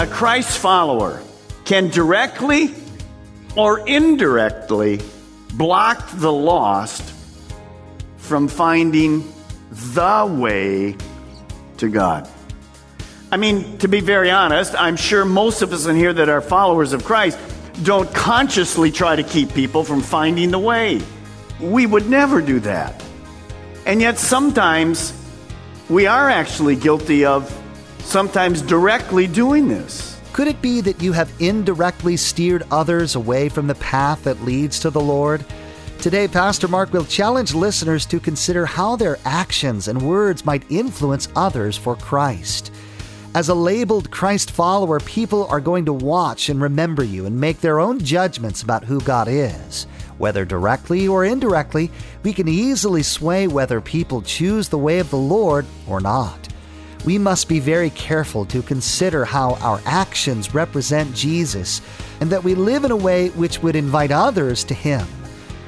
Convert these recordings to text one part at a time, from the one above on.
A Christ follower can directly or indirectly block the lost from finding the way to God. I mean, to be very honest, I'm sure most of us in here that are followers of Christ don't consciously try to keep people from finding the way. We would never do that. And yet, sometimes we are actually guilty of sometimes directly doing this. Could it be that you have indirectly steered others away from the path that leads to the Lord? Today, Pastor Mark will challenge listeners to consider how their actions and words might influence others for Christ. As a labeled Christ follower, people are going to watch and remember you and make their own judgments about who God is. Whether directly or indirectly, we can easily sway whether people choose the way of the Lord or not. We must be very careful to consider how our actions represent Jesus and that we live in a way which would invite others to Him.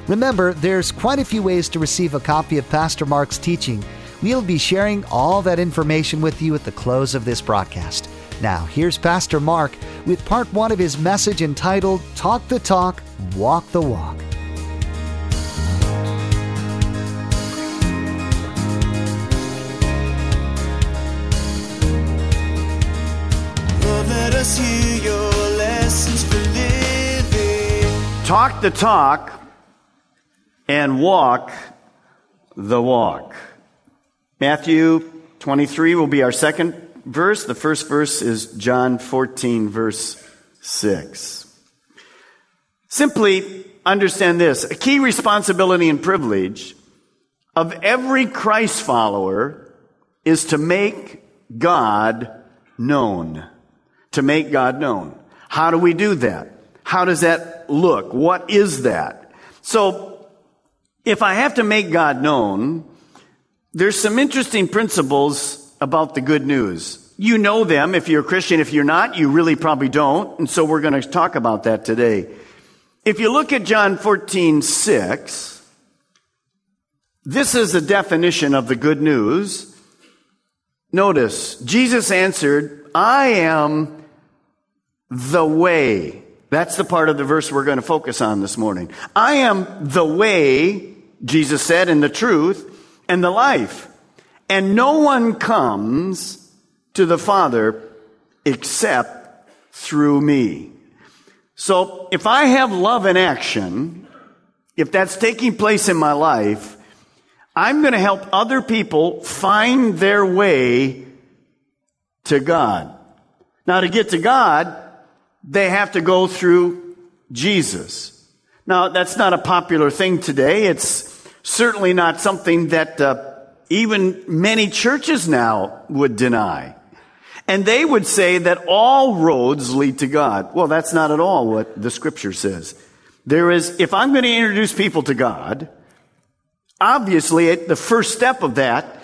Remember, there's quite a few ways to receive a copy of Pastor Mark's teaching. We'll be sharing all that information with you at the close of this broadcast. Now, here's Pastor Mark with part one of his message entitled Talk the Talk, Walk the Walk. Talk the talk and walk the walk. Matthew 23 will be our second verse. The first verse is John 14, verse 6. Simply understand this a key responsibility and privilege of every Christ follower is to make God known. To make God known. How do we do that? How does that look? What is that? So, if I have to make God known, there's some interesting principles about the good news. You know them if you're a Christian. If you're not, you really probably don't. And so we're going to talk about that today. If you look at John 14, 6, this is the definition of the good news. Notice, Jesus answered, I am the way. That's the part of the verse we're going to focus on this morning. I am the way, Jesus said, and the truth and the life. And no one comes to the Father except through me. So if I have love in action, if that's taking place in my life, I'm going to help other people find their way to God. Now to get to God, they have to go through Jesus. Now that's not a popular thing today. It's certainly not something that uh, even many churches now would deny. And they would say that all roads lead to God. Well, that's not at all what the scripture says. There is, if I'm going to introduce people to God, obviously the first step of that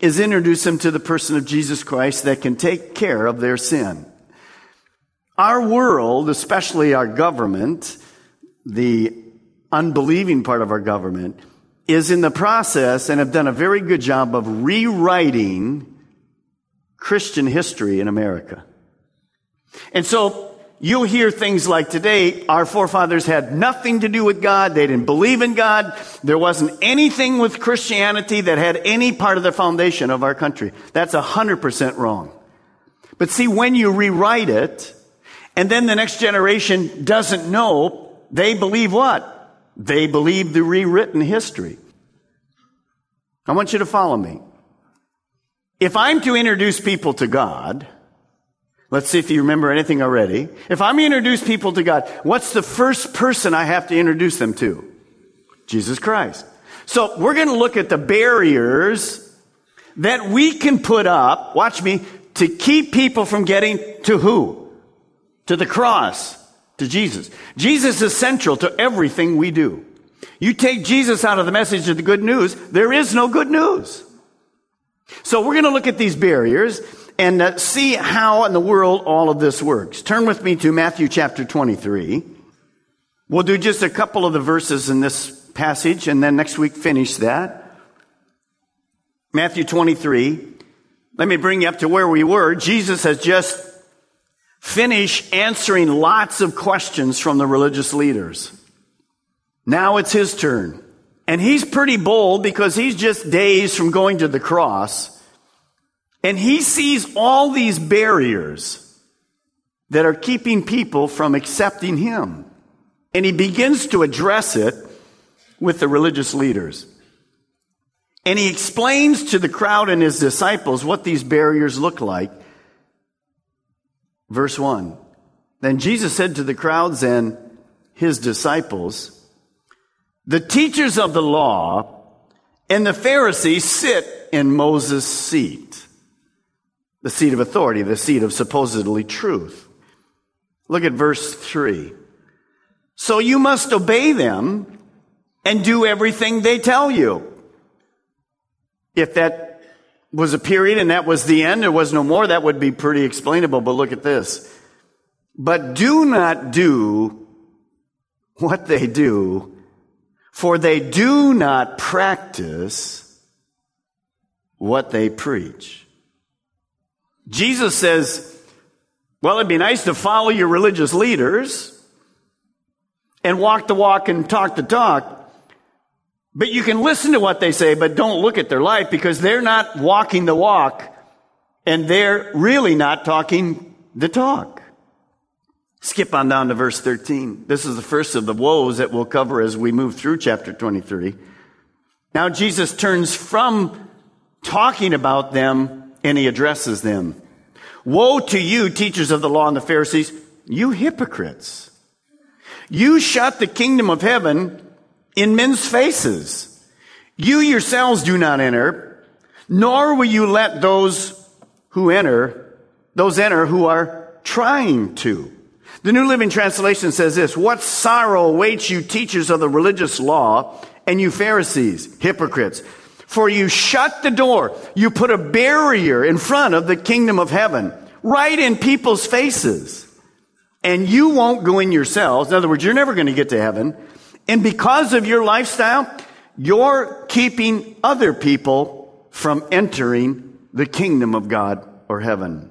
is introduce them to the person of Jesus Christ that can take care of their sin. Our world, especially our government, the unbelieving part of our government, is in the process and have done a very good job of rewriting Christian history in America. And so you'll hear things like today, our forefathers had nothing to do with God. They didn't believe in God. There wasn't anything with Christianity that had any part of the foundation of our country. That's a hundred percent wrong. But see, when you rewrite it, and then the next generation doesn't know, they believe what? They believe the rewritten history. I want you to follow me. If I'm to introduce people to God, Let's see if you remember anything already. If I'm to introduce people to God, what's the first person I have to introduce them to? Jesus Christ. So we're going to look at the barriers that we can put up, watch me, to keep people from getting to who? To the cross, to Jesus. Jesus is central to everything we do. You take Jesus out of the message of the good news, there is no good news. So we're going to look at these barriers and uh, see how in the world all of this works. Turn with me to Matthew chapter 23. We'll do just a couple of the verses in this passage and then next week finish that. Matthew 23. Let me bring you up to where we were. Jesus has just finished answering lots of questions from the religious leaders. Now it's his turn. And he's pretty bold because he's just days from going to the cross. And he sees all these barriers that are keeping people from accepting him. And he begins to address it with the religious leaders. And he explains to the crowd and his disciples what these barriers look like. Verse 1. Then Jesus said to the crowds and his disciples, The teachers of the law and the Pharisees sit in Moses' seat the seat of authority, the seat of supposedly truth. Look at verse 3. So you must obey them and do everything they tell you. If that was a period and that was the end, there was no more, that would be pretty explainable. But look at this. But do not do what they do, for they do not practice what they preach. Jesus says, well, it'd be nice to follow your religious leaders and walk the walk and talk the talk. But you can listen to what they say, but don't look at their life because they're not walking the walk and they're really not talking the talk. Skip on down to verse 13. This is the first of the woes that we'll cover as we move through chapter 23. Now Jesus turns from talking about them and he addresses them. Woe to you, teachers of the law and the Pharisees, you hypocrites. You shut the kingdom of heaven in men's faces. You yourselves do not enter, nor will you let those who enter, those enter who are trying to. The New Living Translation says this, what sorrow awaits you teachers of the religious law and you Pharisees, hypocrites, for you shut the door. You put a barrier in front of the kingdom of heaven, right in people's faces. And you won't go in yourselves. In other words, you're never going to get to heaven. And because of your lifestyle, you're keeping other people from entering the kingdom of God or heaven.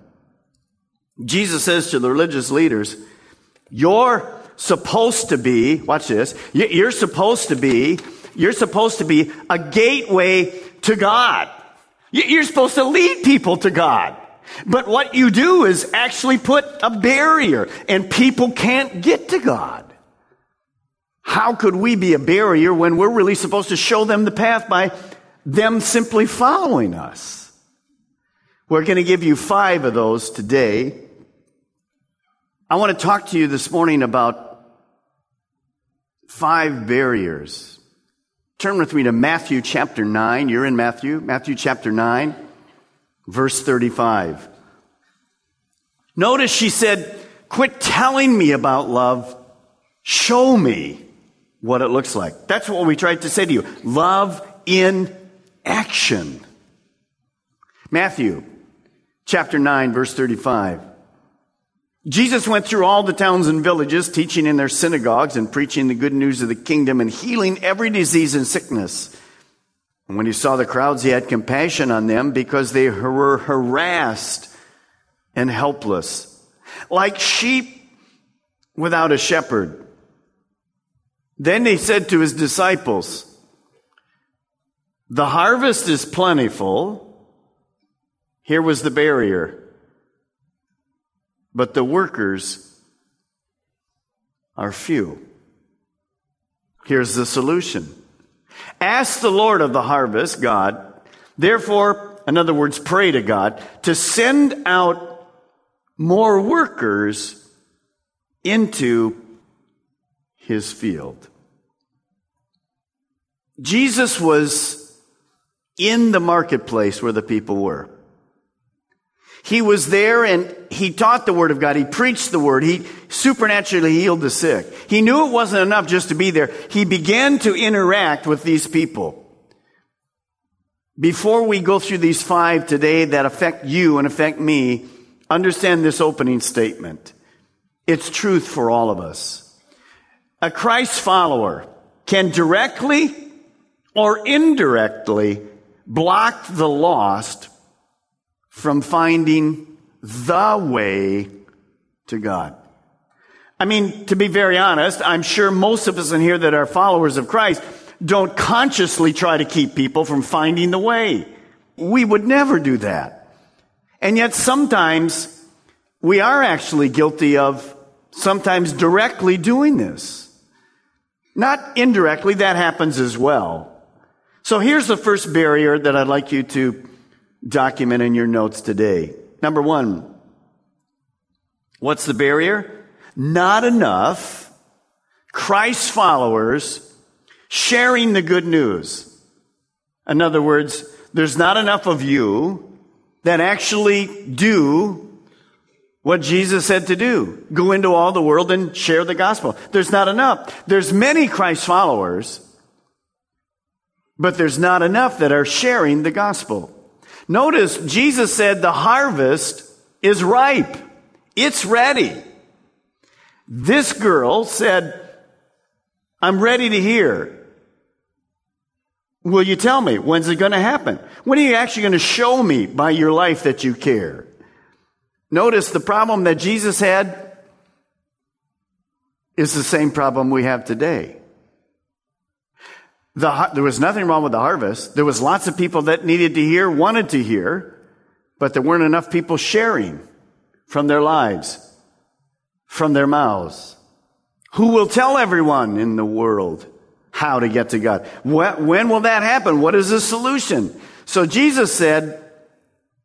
Jesus says to the religious leaders, you're supposed to be, watch this, you're supposed to be you're supposed to be a gateway to God. You're supposed to lead people to God. But what you do is actually put a barrier and people can't get to God. How could we be a barrier when we're really supposed to show them the path by them simply following us? We're going to give you five of those today. I want to talk to you this morning about five barriers Turn with me to Matthew chapter 9. You're in Matthew, Matthew chapter 9, verse 35. Notice she said, Quit telling me about love. Show me what it looks like. That's what we tried to say to you. Love in action. Matthew chapter 9, verse 35. Jesus went through all the towns and villages, teaching in their synagogues and preaching the good news of the kingdom and healing every disease and sickness. And when he saw the crowds, he had compassion on them because they were harassed and helpless, like sheep without a shepherd. Then he said to his disciples, The harvest is plentiful. Here was the barrier but the workers are few. Here's the solution. Ask the Lord of the harvest, God, therefore, in other words, pray to God, to send out more workers into his field. Jesus was in the marketplace where the people were. He was there and he taught the word of God. He preached the word. He supernaturally healed the sick. He knew it wasn't enough just to be there. He began to interact with these people. Before we go through these five today that affect you and affect me, understand this opening statement. It's truth for all of us. A Christ follower can directly or indirectly block the lost from finding the way to God. I mean, to be very honest, I'm sure most of us in here that are followers of Christ don't consciously try to keep people from finding the way. We would never do that. And yet sometimes we are actually guilty of sometimes directly doing this. Not indirectly, that happens as well. So here's the first barrier that I'd like you to document in your notes today. Number one, what's the barrier? Not enough Christ followers sharing the good news. In other words, there's not enough of you that actually do what Jesus said to do. Go into all the world and share the gospel. There's not enough. There's many Christ followers, but there's not enough that are sharing the gospel. Notice Jesus said the harvest is ripe. It's ready. This girl said, I'm ready to hear. Will you tell me? When's it going to happen? When are you actually going to show me by your life that you care? Notice the problem that Jesus had is the same problem we have today. The, there was nothing wrong with the harvest. There was lots of people that needed to hear, wanted to hear, but there weren't enough people sharing from their lives, from their mouths. Who will tell everyone in the world how to get to God? When will that happen? What is the solution? So Jesus said,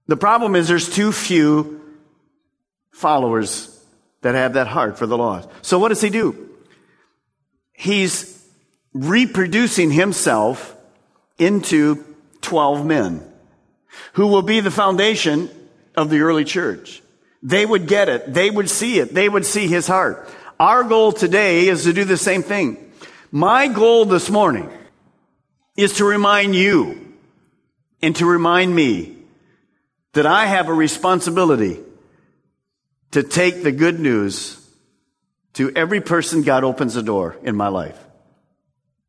the problem is there's too few followers that have that heart for the lost. So what does he do? He's reproducing himself into 12 men who will be the foundation of the early church. They would get it. They would see it. They would see his heart. Our goal today is to do the same thing. My goal this morning is to remind you and to remind me that I have a responsibility to take the good news to every person God opens a door in my life.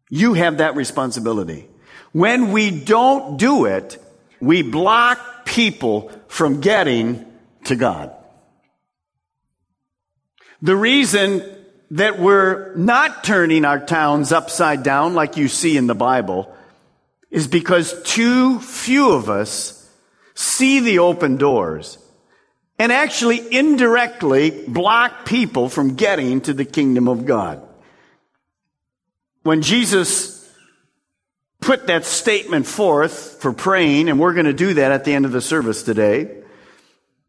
You have that responsibility. When we don't do it, we block people from getting to God. The reason that we're not turning our towns upside down like you see in the Bible is because too few of us see the open doors and actually indirectly block people from getting to the kingdom of God when Jesus put that statement forth for praying, and we're going to do that at the end of the service today,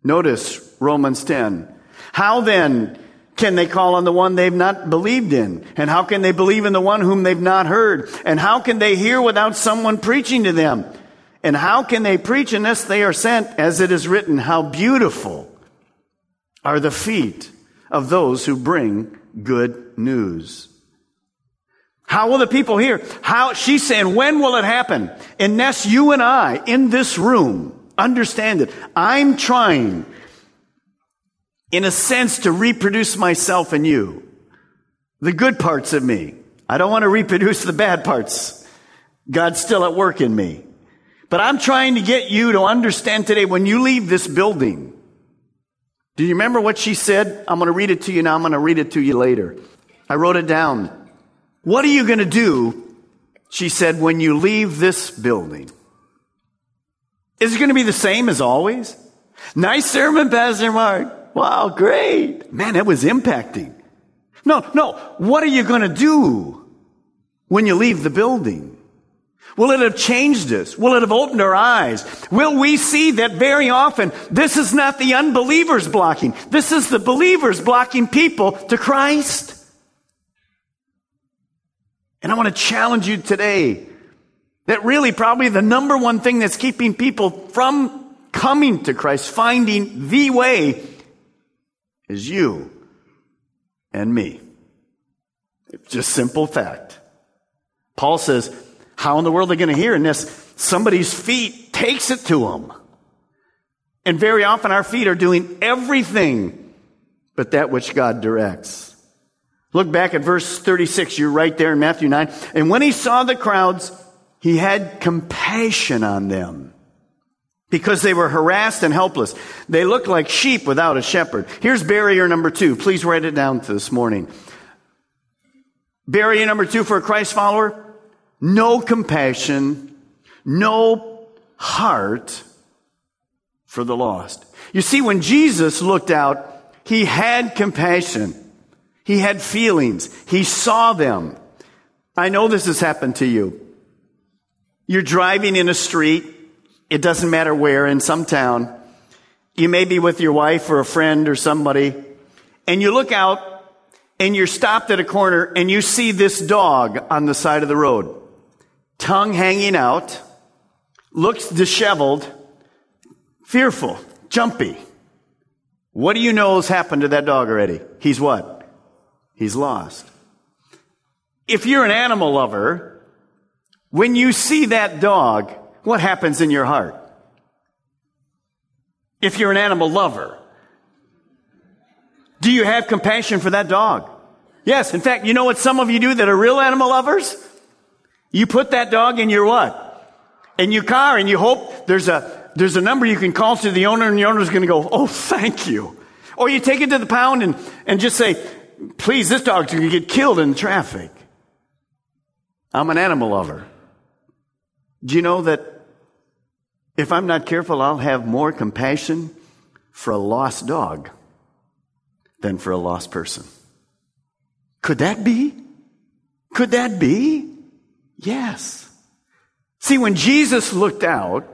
notice Romans 10. How then can they call on the one they've not believed in? And how can they believe in the one whom they've not heard? And how can they hear without someone preaching to them? And how can they preach unless they are sent? As it is written, how beautiful are the feet of those who bring good news. How will the people hear? How, she's saying, when will it happen? Unless you and I in this room understand it. I'm trying, in a sense, to reproduce myself in you. The good parts of me. I don't want to reproduce the bad parts. God's still at work in me. But I'm trying to get you to understand today when you leave this building. Do you remember what she said? I'm going to read it to you now. I'm going to read it to you later. I wrote it down. What are you going to do? She said, when you leave this building. Is it going to be the same as always? Nice sermon, Pastor Mark. Wow, great. Man, that was impacting. No, no. What are you going to do when you leave the building? Will it have changed us? Will it have opened our eyes? Will we see that very often this is not the unbelievers blocking, this is the believers blocking people to Christ? And I want to challenge you today that really probably the number one thing that's keeping people from coming to Christ, finding the way, is you and me. It's just simple fact. Paul says, how in the world are they going to hear unless somebody's feet takes it to them? And very often our feet are doing everything but that which God directs. Look back at verse 36. You're right there in Matthew 9. And when he saw the crowds, he had compassion on them because they were harassed and helpless. They looked like sheep without a shepherd. Here's barrier number two. Please write it down this morning. Barrier number two for a Christ follower no compassion, no heart for the lost. You see, when Jesus looked out, he had compassion. He had feelings. He saw them. I know this has happened to you. You're driving in a street. It doesn't matter where, in some town. You may be with your wife or a friend or somebody, and you look out and you're stopped at a corner and you see this dog on the side of the road tongue hanging out, looks disheveled, fearful, jumpy. What do you know has happened to that dog already? He's what? He's lost. If you're an animal lover, when you see that dog, what happens in your heart? If you're an animal lover, do you have compassion for that dog? Yes. In fact, you know what some of you do that are real animal lovers? You put that dog in your what? In your car and you hope there's a, there's a number you can call to the owner and the owner's going to go, oh, thank you. Or you take it to the pound and, and just say, please, this dog's going to get killed in traffic. I'm an animal lover. Do you know that if I'm not careful, I'll have more compassion for a lost dog than for a lost person? Could that be? Could that be? Yes. See, when Jesus looked out,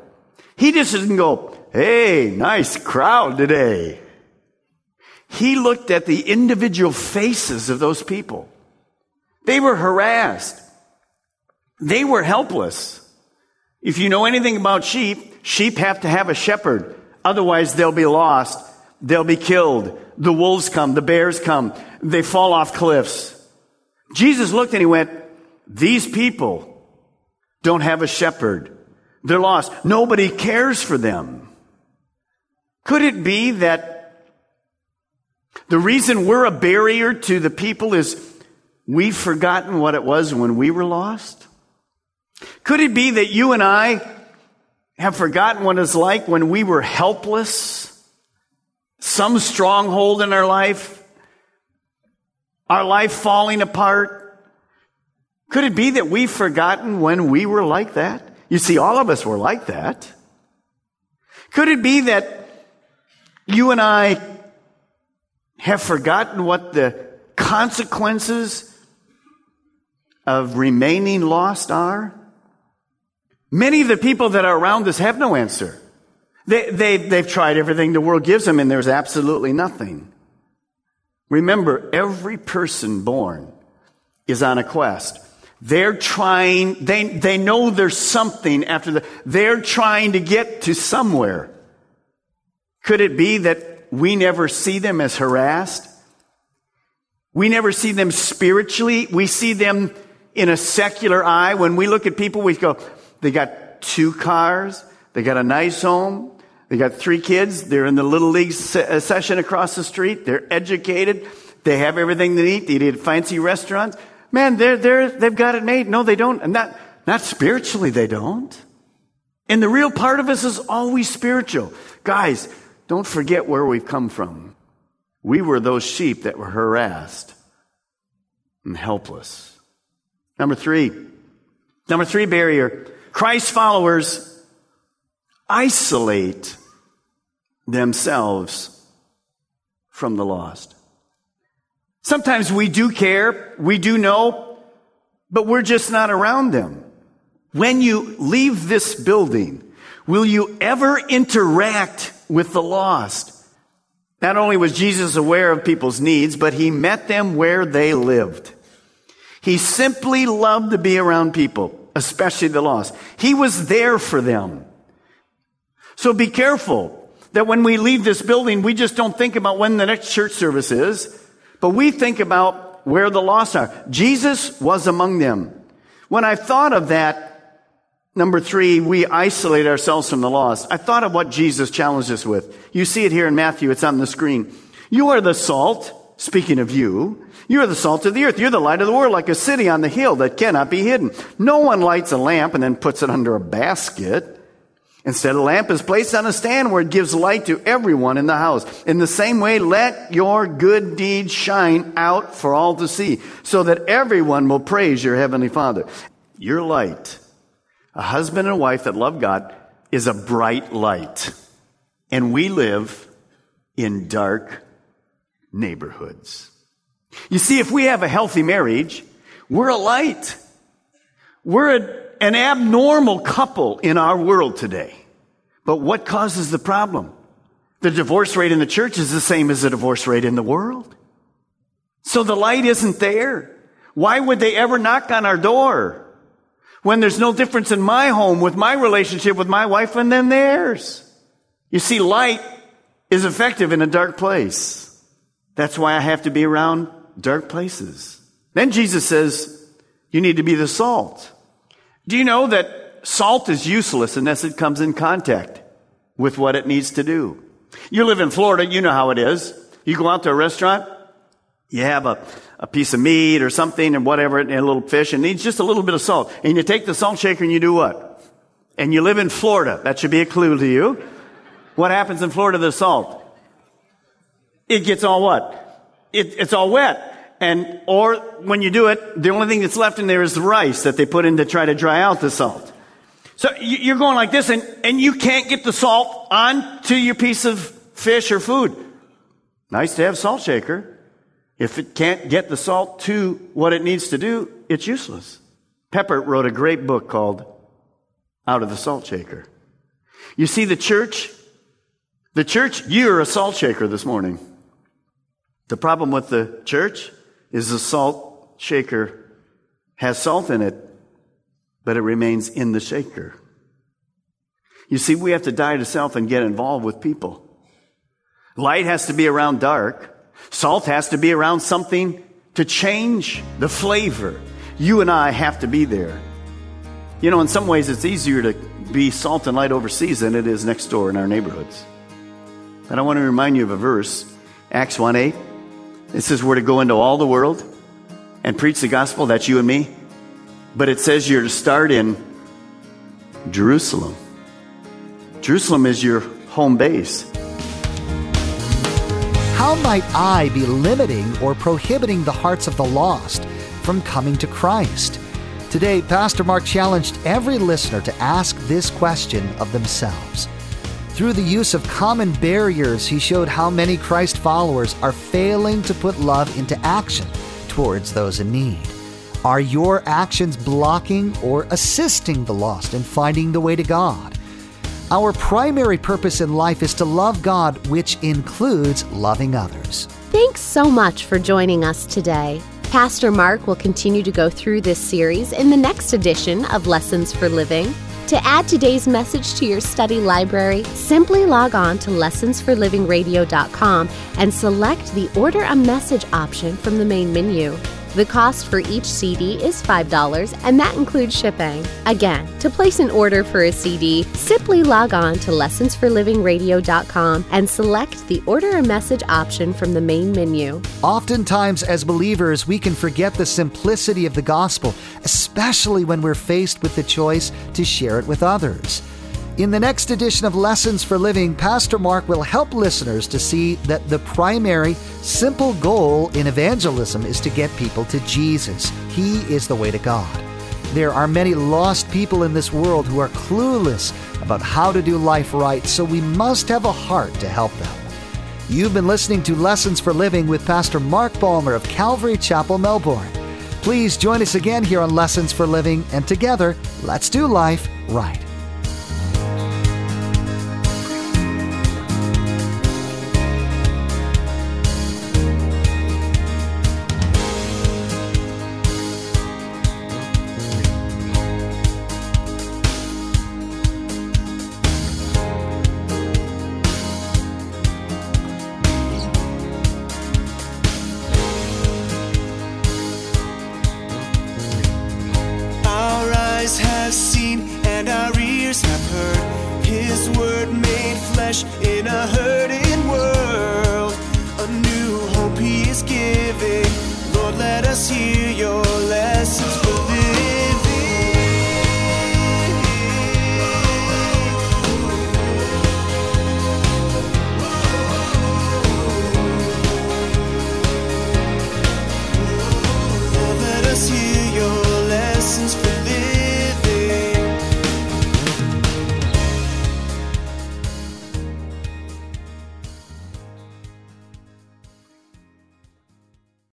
he just didn't go, hey, nice crowd today. He looked at the individual faces of those people. They were harassed. They were helpless. If you know anything about sheep, sheep have to have a shepherd. Otherwise, they'll be lost. They'll be killed. The wolves come. The bears come. They fall off cliffs. Jesus looked and he went, these people don't have a shepherd. They're lost. Nobody cares for them. Could it be that the reason we're a barrier to the people is we've forgotten what it was when we were lost? Could it be that you and I have forgotten what it's like when we were helpless? Some stronghold in our life? Our life falling apart? Could it be that we've forgotten when we were like that? You see, all of us were like that. Could it be that you and I have forgotten what the consequences of remaining lost are? Many of the people that are around us have no answer. They, they, they've tried everything the world gives them and there's absolutely nothing. Remember, every person born is on a quest. They're trying, they, they know there's something after the, they're trying to get to somewhere. Could it be that we never see them as harassed? We never see them spiritually. We see them in a secular eye. When we look at people, we go, they got two cars. They got a nice home. They got three kids. They're in the little league se- uh, session across the street. They're educated. They have everything they need. They eat at fancy restaurants. Man, they're, they're, they've got it made. No, they don't. And not, not spiritually, they don't. And the real part of us is always spiritual. Guys, don't forget where we've come from. We were those sheep that were harassed and helpless. Number three. Number three barrier. Christ followers isolate themselves from the lost. Sometimes we do care, we do know, but we're just not around them. when you leave this building, will you ever interact with the lost? Not only was Jesus aware of people's needs, but he met them where they lived. He simply loved to be around people, especially the lost. He was there for them. So be careful that when we leave this building, we just don't think about when the next church service is, but we think about where the lost are. Jesus was among them. When I thought of that, Number three, we isolate ourselves from the lost. I thought of what Jesus challenged us with. You see it here in Matthew. It's on the screen. You are the salt. Speaking of you, you are the salt of the earth. You're the light of the world, like a city on the hill that cannot be hidden. No one lights a lamp and then puts it under a basket. Instead, a lamp is placed on a stand where it gives light to everyone in the house. In the same way, let your good deeds shine out for all to see, so that everyone will praise your heavenly Father. Your light a husband and wife that love God is a bright light. And we live in dark neighborhoods. You see, if we have a healthy marriage, we're a light. We're a, an abnormal couple in our world today. But what causes the problem? The divorce rate in the church is the same as the divorce rate in the world. So the light isn't there. Why would they ever knock on our door? when there's no difference in my home with my relationship with my wife and then theirs. You see, light is effective in a dark place. That's why I have to be around dark places. Then Jesus says, you need to be the salt. Do you know that salt is useless unless it comes in contact with what it needs to do? You live in Florida, you know how it is. You go out to a restaurant, you have a, a piece of meat or something and whatever, and a little fish, and it needs just a little bit of salt. And you take the salt shaker and you do what? And you live in Florida. That should be a clue to you. What happens in Florida to the salt? It gets all what? It, it's all wet. And, or when you do it, the only thing that's left in there is the rice that they put in to try to dry out the salt. So you're going like this and, and you can't get the salt onto your piece of fish or food. Nice to have salt shaker. If it can't get the salt to what it needs to do, it's useless. Pippert wrote a great book called Out of the Salt Shaker. You see, the church, the church, you're a salt shaker this morning. The problem with the church is the salt shaker has salt in it, but it remains in the shaker. You see, we have to die to self and get involved with people. Light has to be around dark. Salt has to be around something to change the flavor. You and I have to be there. You know, in some ways, it's easier to be salt and light overseas than it is next door in our neighborhoods. And I want to remind you of a verse, Acts 1 8. It says we're to go into all the world and preach the gospel. That's you and me. But it says you're to start in Jerusalem. Jerusalem is your home base. How might I be limiting or prohibiting the hearts of the lost from coming to Christ? Today, Pastor Mark challenged every listener to ask this question of themselves. Through the use of common barriers, he showed how many Christ followers are failing to put love into action towards those in need. Are your actions blocking or assisting the lost in finding the way to God? Our primary purpose in life is to love God, which includes loving others. Thanks so much for joining us today. Pastor Mark will continue to go through this series in the next edition of Lessons for Living. To add today's message to your study library, simply log on to lessonsforlivingradio.com and select the Order a Message option from the main menu. The cost for each CD is $5, and that includes shipping. Again, to place an order for a CD, simply log on to lessonsforlivingradio.com and select the Order a Message option from the main menu. Oftentimes, as believers, we can forget the simplicity of the gospel, especially when we're faced with the choice to share it with others. In the next edition of Lessons for Living, Pastor Mark will help listeners to see that the primary, simple goal in evangelism is to get people to Jesus. He is the way to God. There are many lost people in this world who are clueless about how to do life right, so we must have a heart to help them. You've been listening to Lessons for Living with Pastor Mark Balmer of Calvary Chapel, Melbourne. Please join us again here on Lessons for Living, and together, let's do life right. Flesh in a hurting